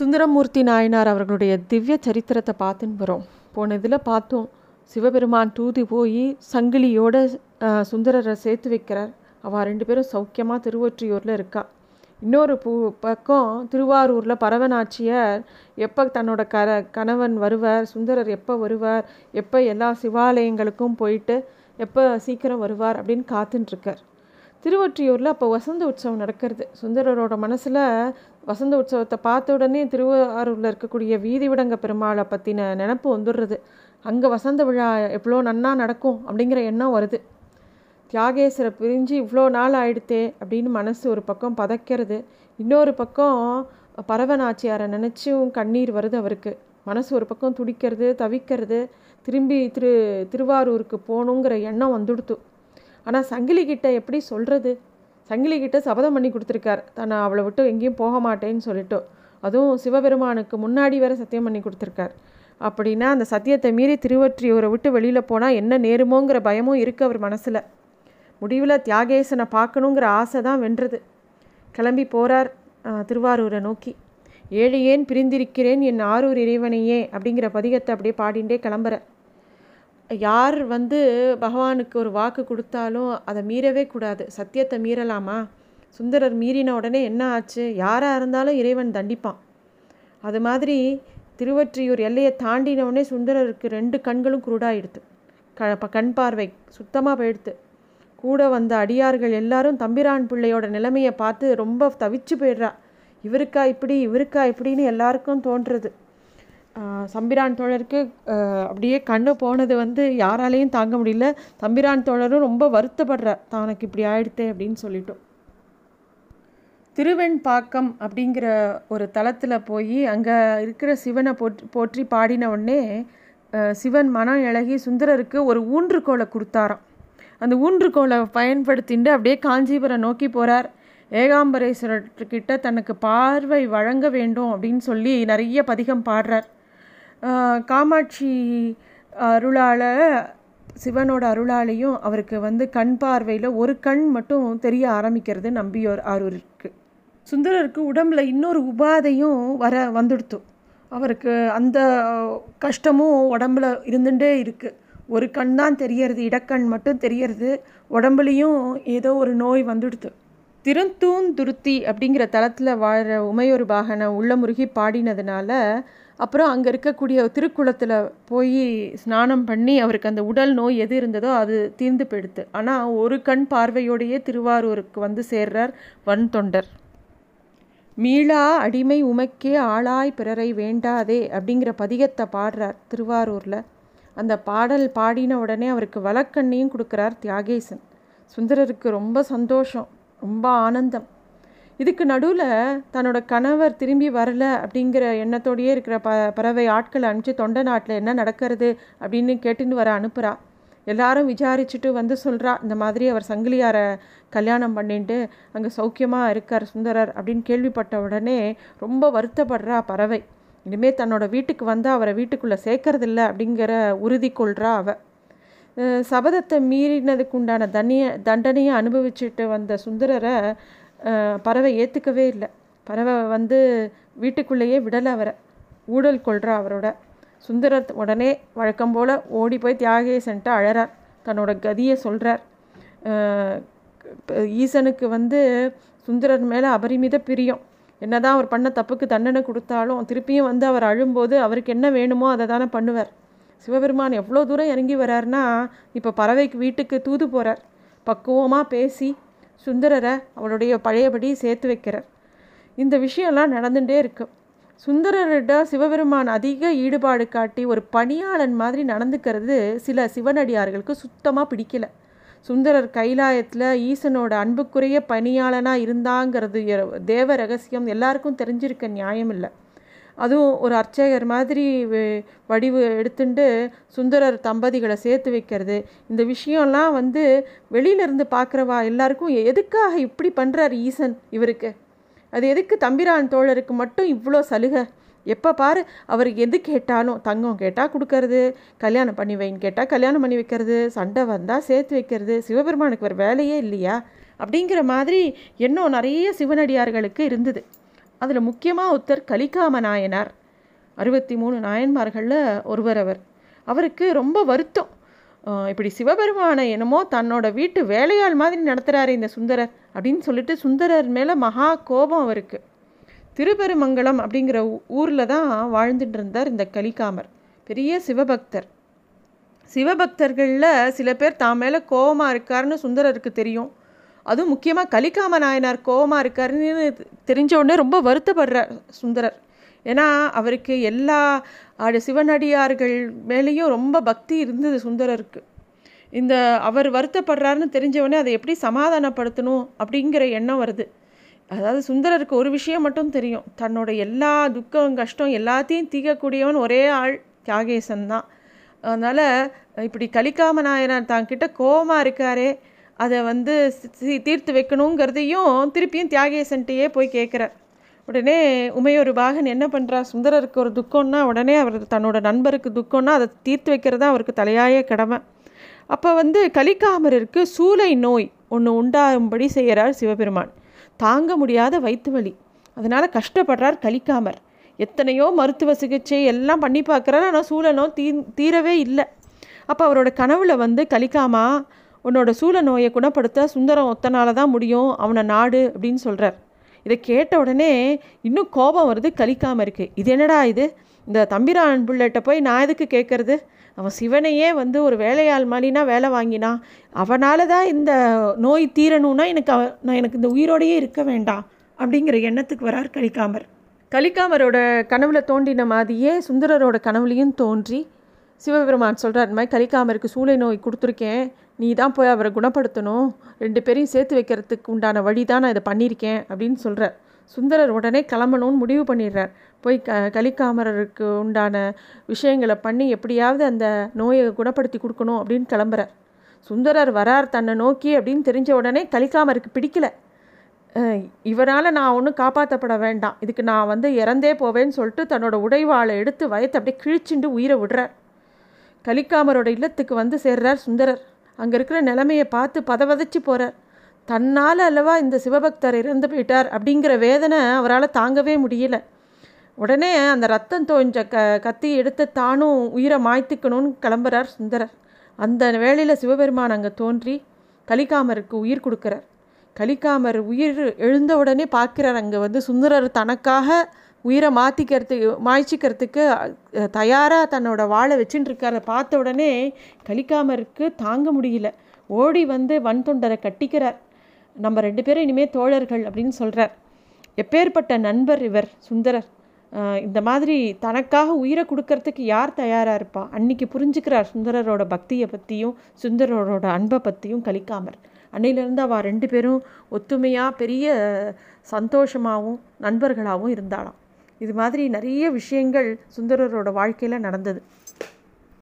சுந்தரமூர்த்தி நாயனார் அவர்களுடைய திவ்ய சரித்திரத்தை பார்த்துன்னு வரோம் போன இதில் பார்த்தோம் சிவபெருமான் தூதி போய் சங்கிலியோட சுந்தரரை சேர்த்து வைக்கிறார். அவள் ரெண்டு பேரும் சௌக்கியமாக திருவொற்றியூரில் இருக்கா. இன்னொரு பூ பக்கம் திருவாரூரில் பரவனாட்சியர் எப்போ தன்னோட கர கணவன் வருவார் சுந்தரர் எப்போ வருவார் எப்போ எல்லா சிவாலயங்களுக்கும் போயிட்டு எப்போ சீக்கிரம் வருவார் அப்படின்னு காத்துட்ருக்கார் திருவொற்றியூரில் அப்போ வசந்த உற்சவம் நடக்கிறது. சுந்தரரோட மனசில் வசந்த உற்சவத்தை பார்த்த உடனே திருவாரூரில் இருக்கக்கூடிய வீதி விடங்க பெருமாளை பற்றின நினப்பு வந்துடுறது. அங்கே வசந்த விழா எவ்வளோ நன்னா நடக்கும் அப்படிங்கிற எண்ணம் வருது. தியாகேஸ்வரை பிரிஞ்சு இவ்வளோ நாள் ஆயிடுத்தே அப்படின்னு மனசு ஒரு பக்கம் பதைக்கிறது. இன்னொரு பக்கம் பரவநாச்சியாரை நினச்சும் கண்ணீர் வருது அவருக்கு. மனசு ஒரு பக்கம் துடிக்கிறது தவிக்கிறது. திரும்பி திரு திருவாரூருக்கு போகணுங்கிற எண்ணம் வந்துடுத்து. ஆனால் சங்கிலி கிட்ட எப்படி சொல்கிறது சங்கிலி கிட்ட சபதம் பண்ணி கொடுத்துருக்கார். தான் நான் அவளை விட்டு எங்கேயும் போக மாட்டேன்னு சொல்லிட்டு. அதுவும் சிவபெருமானுக்கு முன்னாடி வேற சத்தியம் பண்ணி கொடுத்துருக்கார். அப்படின்னா அந்த சத்தியத்தை மீறி திருவற்றியூரை விட்டு வெளியில் போனால் என்ன நேருமோங்கிற பயமும் இருக்குது அவர் மனசில். முடிவில் தியாகேசனை பார்க்கணுங்கிற ஆசை தான் வென்றது. கிளம்பி போகிறார் திருவாரூரை நோக்கி. ஏழையேன் பிரிந்திருக்கிறேன் என் ஆரூர் இறைவனையே அப்படிங்கிற பதிகத்தை அப்படியே பாடிண்டே கிளம்புற யார் வந்து பகவானுக்கு ஒரு வாக்கு கொடுத்தாலும் அதை மீறவே கூடாது. சத்தியத்தை மீறலாமா? சுந்தரர் மீறின உடனே என்ன ஆச்சு? யாராக இருந்தாலும் இறைவன் தண்டிப்பான். அது மாதிரி திருவற்றியூர் எல்லையை தாண்டின உடனே சுந்தரருக்கு ரெண்டு கண்களும் குருடாயிடுது க ப- கண் பார்வை சுத்தமாக போயிடுது கூட வந்த அடியார்கள் எல்லாரும் தம்பிரான் பிள்ளையோட நிலைமையை பார்த்து ரொம்ப தவிச்சு போயிடுறா. இவருக்கா இப்படி இவருக்கா இப்படின்னு எல்லாருக்கும் தோன்றுறது. சம்பிரான் தோழருக்கு அப்படியே கண்ணு போனது வந்து யாராலையும் தாங்க முடியல. தம்பிரான் தோழரும் ரொம்ப வருத்தப்படுறார். தனக்கு இப்படி ஆயிடுத்தே அப்படின்னு சொல்லிட்டோம் திருவெண்பாக்கம் அப்படிங்கிற ஒரு தலத்தில் போய் அங்கே இருக்கிற சிவனை போற்றி போற்றி பாடின உடனே சிவன் மனம் இழகி சுந்தரருக்கு ஒரு ஊன்றுகோலை கொடுத்தாராம். அந்த ஊன்றுகோலை பயன்படுத்திட்டு அப்படியே காஞ்சிபுரம் நோக்கி போகிறார் ஏகாம்பரேஸ்வரர்கிட்ட தனக்கு பார்வை வழங்க வேண்டும் அப்படின்னு சொல்லி நிறைய பதிகம் பாடுறார். காமாட்சி அருளால் சிவனோட அருளாலையும் அவருக்கு வந்து கண் பார்வையில் ஒரு கண் மட்டும் தெரிய ஆரம்பிக்கிறது நம்பியோர் ஆரூருக்கு. சுந்தரருக்கு உடம்புல இன்னொரு உபாதையும் வர வந்துடுத்து. அவருக்கு அந்த கஷ்டமும் உடம்புல இருந்துட்டே இருக்குது ஒரு கண் தான் தெரியறது இடக்கண் மட்டும் தெரியறது உடம்புலையும் ஏதோ ஒரு நோய் வந்துடுது திருத்தூந்துருத்தி அப்படிங்கிற தளத்தில் வாழ்கிற உமையொரு பாகனை உள்ள முருகி பாடினதுனால அப்புறம் அங்கே இருக்கக்கூடிய திருக்குளத்தில் போய் ஸ்நானம் பண்ணி அவருக்கு அந்த உடல் நோய் எது இருந்ததோ அது தீர்ந்து போயிடுது. ஆனால் ஒரு கண் பார்வையோடையே திருவாரூருக்கு வந்து சேர்றார் வன் தொண்டர் மீளா அடிமை உமைக்கே ஆளாய் பிறரை வேண்டாதே அப்படிங்கிற பதிகத்தை பாடுறார் திருவாரூரில். அந்த பாடல் பாடின உடனே அவருக்கு வழக்கண்ணையும் கொடுக்குறார் தியாகேசன். சுந்தரருக்கு ரொம்ப சந்தோஷம் ரொம்ப ஆனந்தம். இதுக்கு நடுவில் தன்னோட கணவர் திரும்பி வரல அப்படிங்கிற எண்ணத்தோடையே இருக்கிற ப பறவை ஆட்களை அனுப்பிச்சு தொண்டை நாட்டில் என்ன நடக்கிறது அப்படின்னு கேட்டுன்னு வர அனுப்புகிறா எல்லாரும் விசாரிச்சுட்டு வந்து சொல்கிறா இந்த மாதிரி அவர் சங்கிலியாரை கல்யாணம் பண்ணிட்டு அங்கே சௌக்கியமாக இருக்கார் சுந்தரர் அப்படின்னு கேள்விப்பட்ட உடனே ரொம்ப வருத்தப்படுறா பறவை. இனிமேல் தன்னோட வீட்டுக்கு வந்து அவரை வீட்டுக்குள்ளே சேர்க்கறதில்ல அப்படிங்கிற உறுதி கொள்கிறா அவ. சபதத்தை மீறினதுக்கு உண்டான தண்ணிய தண்டனையை அனுபவிச்சுட்டு வந்த சுந்தரரை பறவை ஏற்றுக்கவே இல்லை. பறவை வந்து வீட்டுக்குள்ளேயே விடலை அவரை. ஊழல் கொள்கிறா அவரோட. சுந்தரர் உடனே வழக்கம் போல் ஓடி போய் தியாகேசன்ட்டு அழறார். தன்னோட கதியை சொல்கிறார் ஈசனுக்கு வந்து சுந்தரர் மேலே அபரிமித பிரியம். என்னதான் அவர் பண்ண தப்புக்கு தண்டனை கொடுத்தாலும் திருப்பியும் வந்து அவர் அழும்போது அவருக்கு என்ன வேணுமோ அதை தானே பண்ணுவார். சிவபெருமான் எவ்வளோ தூரம் இறங்கி வரார்னா இப்போ பறவைக்கு வீட்டுக்கு தூது போகிறார் பக்குவமாக பேசி சுந்தரரை அவளுடைய பழையபடி சேர்த்து வைக்கிறார். இந்த விஷயம்லாம் நடந்துகிட்டே இருக்கு. சுந்தரரிட சிவபெருமான் அதிக ஈடுபாடு காட்டி ஒரு பணியாளன் மாதிரி நடந்துக்கிறது சில சிவனடியார்களுக்கு சுத்தமாக பிடிக்கல. சுந்தரர் கைலாயத்தில் ஈசனோட அன்புக்குரிய பணியாளனாக இருந்தாங்கிறது எ- தேவ ரகசியம் எல்லாருக்கும் தெரிஞ்சிருக்க நியாயம் இல்லை அதுவும் ஒரு அர்ச்சகர் மாதிரி வடிவு எடுத்துட்டு சுந்தரர் தம்பதிகளை சேர்த்து வைக்கிறது. இந்த விஷயம்லாம் வந்து வெளியில இருந்து பார்க்குறவா எல்லாருக்கும் எதுக்காக இப்படி பண்ணுறார் ஈசன் இவருக்கு? அது எதுக்கு தம்பிரான் தோழருக்கு மட்டும் இவ்வளோ சலுகை? எப்போ பாரு அவர் எது கேட்டாலும் தங்கம் கேட்டால் கொடுக்கறது கல்யாணம் பண்ணி வைன்னு கேட்டால் கல்யாணம் பண்ணி வைக்கிறது சண்டை வந்தால் சேர்த்து வைக்கிறது சிவபெருமானுக்கு வேறு வேலையே இல்லையா? அப்படிங்கிற மாதிரி இன்னும் நிறைய சிவனடியார்களுக்கு இருந்தது. அதில் முக்கியமாக ஒருத்தர் கலிக்காம நாயனார். அறுபத்தி மூணு நாயன்மார்களில் ஒருவர் அவர். அவருக்கு ரொம்ப வருத்தம். இப்படி சிவபெருமானை என்னமோ தன்னோட வீட்டு வேலையாள் மாதிரி நடத்துகிறாரு இந்த சுந்தரர் அப்படின்னு சொல்லிட்டு சுந்தரர் மேலே மகா கோபம் அவருக்கு. திருப்பெருமங்கலம் அப்படிங்கிற ஊரில் தான் வாழ்ந்துட்டு இருந்தார் இந்த கலிகாமர். பெரிய சிவபக்தர். சிவபக்தர்களில் சில பேர் தான் மேலே கோபமாக இருக்காருன்னு சுந்தரருக்கு தெரியும். அதுவும் முக்கியமாக கலிக்காம நாயனார் கோபமாக இருக்காருன்னு தெரிஞ்ச உடனே ரொம்ப வருத்தப்படுறார் சுந்தரர். ஏன்னா அவருக்கு எல்லா சிவனடியார்கள் மேலேயும் ரொம்ப பக்தி இருந்தது சுந்தரருக்கு. இந்த அவர் வருத்தப்படுறாருன்னு தெரிஞ்சவொடனே அதை எப்படி சமாதானப்படுத்தணும் அப்படிங்கிற எண்ணம் வருது. அதாவது சுந்தரருக்கு ஒரு விஷயம் மட்டும் தெரியும். தன்னோட எல்லா துக்கம் கஷ்டம் எல்லாத்தையும் தீக்கக்கூடியவன் ஒரே ஆள் தியாகேசன் தான். அதனால் இப்படி கலிக்காம நாயனார் தாங்கிட்ட கோபமாக இருக்காரே அதை வந்து தீர்த்து வைக்கணுங்கிறதையும் திருப்பியும் தியாகேசன்ட்டையே போய் கேட்குறார். உடனே உமையொரு பாகன் என்ன பண்ணுறா சுந்தரருக்கு ஒரு துக்கம்னா உடனே அவர் தன்னோட நண்பருக்கு துக்கம்னா அதை தீர்த்து வைக்கிறது தான் அவருக்கு தலையாய கடமை. அப்போ வந்து கலிக்காமருக்கு சூளை நோய் ஒன்று உண்டாகும்படி செய்கிறார் சிவபெருமான். தாங்க முடியாத வயிற்று வலி. அதனால் கஷ்டப்படுறார் கலிக்காமர் எத்தனையோ மருத்துவ சிகிச்சை எல்லாம் பண்ணி பார்க்குறாரு ஆனால் சூழ தீ தீரவே இல்லை. அப்போ அவரோட கனவுல வந்து கலிக்காமா உன்னோட சூழ நோயை குணப்படுத்த சுந்தரம் ஒத்தனால தான் முடியும் அவனை நாடு அப்படின்னு சொல்கிறார் இதை கேட்ட உடனே இன்னும் கோபம் வருது கலிக்காமல் இருக்குது இது என்னடா இது? இந்த தம்பிரான் பிள்ளைகிட்ட போய் நான் எதுக்கு கேட்குறது அவன் சிவனையே வந்து ஒரு வேலையாள் மாதிரினா வேலை வாங்கினான் அவனால தான் இந்த நோய் தீரணும்னா எனக்கு அவ நான் எனக்கு இந்த உயிரோடையே இருக்க வேண்டாம் அப்படிங்கிற எண்ணத்துக்கு வரார் கலிக்காமர். கலிக்காமரோட கனவுல தோண்டின மாதிரியே சுந்தரரோட கனவுலையும் தோன்றி சிவபெருமான் சொல்கிறார் இந்த மாதிரி கலிக்காமருக்கு சூளை நோய் கொடுத்துருக்கேன். நீ தான் போய் அவரை குணப்படுத்தணும். ரெண்டு பேரையும் சேர்த்து வைக்கிறதுக்கு உண்டான வழி தான் நான் இதை பண்ணியிருக்கேன் அப்படின்னு சொல்கிறார் சுந்தரர் உடனே கிளம்பணும்னு முடிவு பண்ணிடுறார். போய் க கலிக்காமரருக்கு உண்டான விஷயங்களை பண்ணி எப்படியாவது அந்த நோயை குணப்படுத்தி கொடுக்கணும் அப்படின்னு கிளம்புறார். சுந்தரர் வரார் தன்னை நோக்கி அப்படின்னு தெரிஞ்ச உடனே கலிக்காமருக்கு பிடிக்கல. இவரால் நான் ஒன்றும் காப்பாற்றப்பட வேண்டாம். இதுக்கு நான் வந்து இறந்தே போவேன்னு சொல்லிட்டு தன்னோட உடைவாளை எடுத்து வயத்தை அப்படியே கிழிச்சுண்டு உயிரை விடுறார். கலிக்காமரோட இல்லத்துக்கு வந்து சேர்றார் சுந்தரர். அங்கே இருக்கிற நிலைமையை பார்த்து பதவதைச்சு போகிறார் தன்னால் அல்லவா இந்த சிவபக்தர் இறந்து போயிட்டார் அப்படிங்கிற வேதனை அவரால் தாங்கவே முடியல. உடனே அந்த ரத்தம் தோஞ்ச க கத்தி எடுத்து தானும் உயிரை மாய்த்துக்கணும்னு கிளம்புறார் சுந்தரர். அந்த வேளையில் சிவபெருமான் அங்கே தோன்றி கலிகாமருக்கு உயிர் கொடுக்குறார். கலிகாமர் உயிர் எழுந்த உடனே பார்க்குறார் அங்கே வந்து சுந்தரர் தனக்காக உயிரை மாற்றிக்கிறதுக்கு மாய்ச்சிக்கிறதுக்கு தயாராக தன்னோட வாழை வச்சுட்டு இருக்கார பார்த்த உடனே கலிக்காமருக்கு தாங்க முடியல. ஓடி வந்து வன் தொண்டரை கட்டிக்கிறார். நம்ம ரெண்டு பேரும் இனிமேல் தோழர்கள் அப்படின்னு சொல்கிறார் எப்பேற்பட்ட நண்பர் இவர் சுந்தரர். இந்த மாதிரி தனக்காக உயிரை கொடுக்கறதுக்கு யார் தயாராக இருப்பா? அன்னைக்கு புரிஞ்சுக்கிறார் சுந்தரரோட பக்தியை பற்றியும் சுந்தரரோட அன்பை பற்றியும் கலிக்காமர் அன்னையிலேருந்து அவள் ரெண்டு பேரும் ஒத்துமையாக பெரிய சந்தோஷமாகவும் நண்பர்களாகவும் இருந்தாளாம். இது மாதிரி நிறைய விஷயங்கள் சுந்தரரோட வாழ்க்கையில் நடந்தது.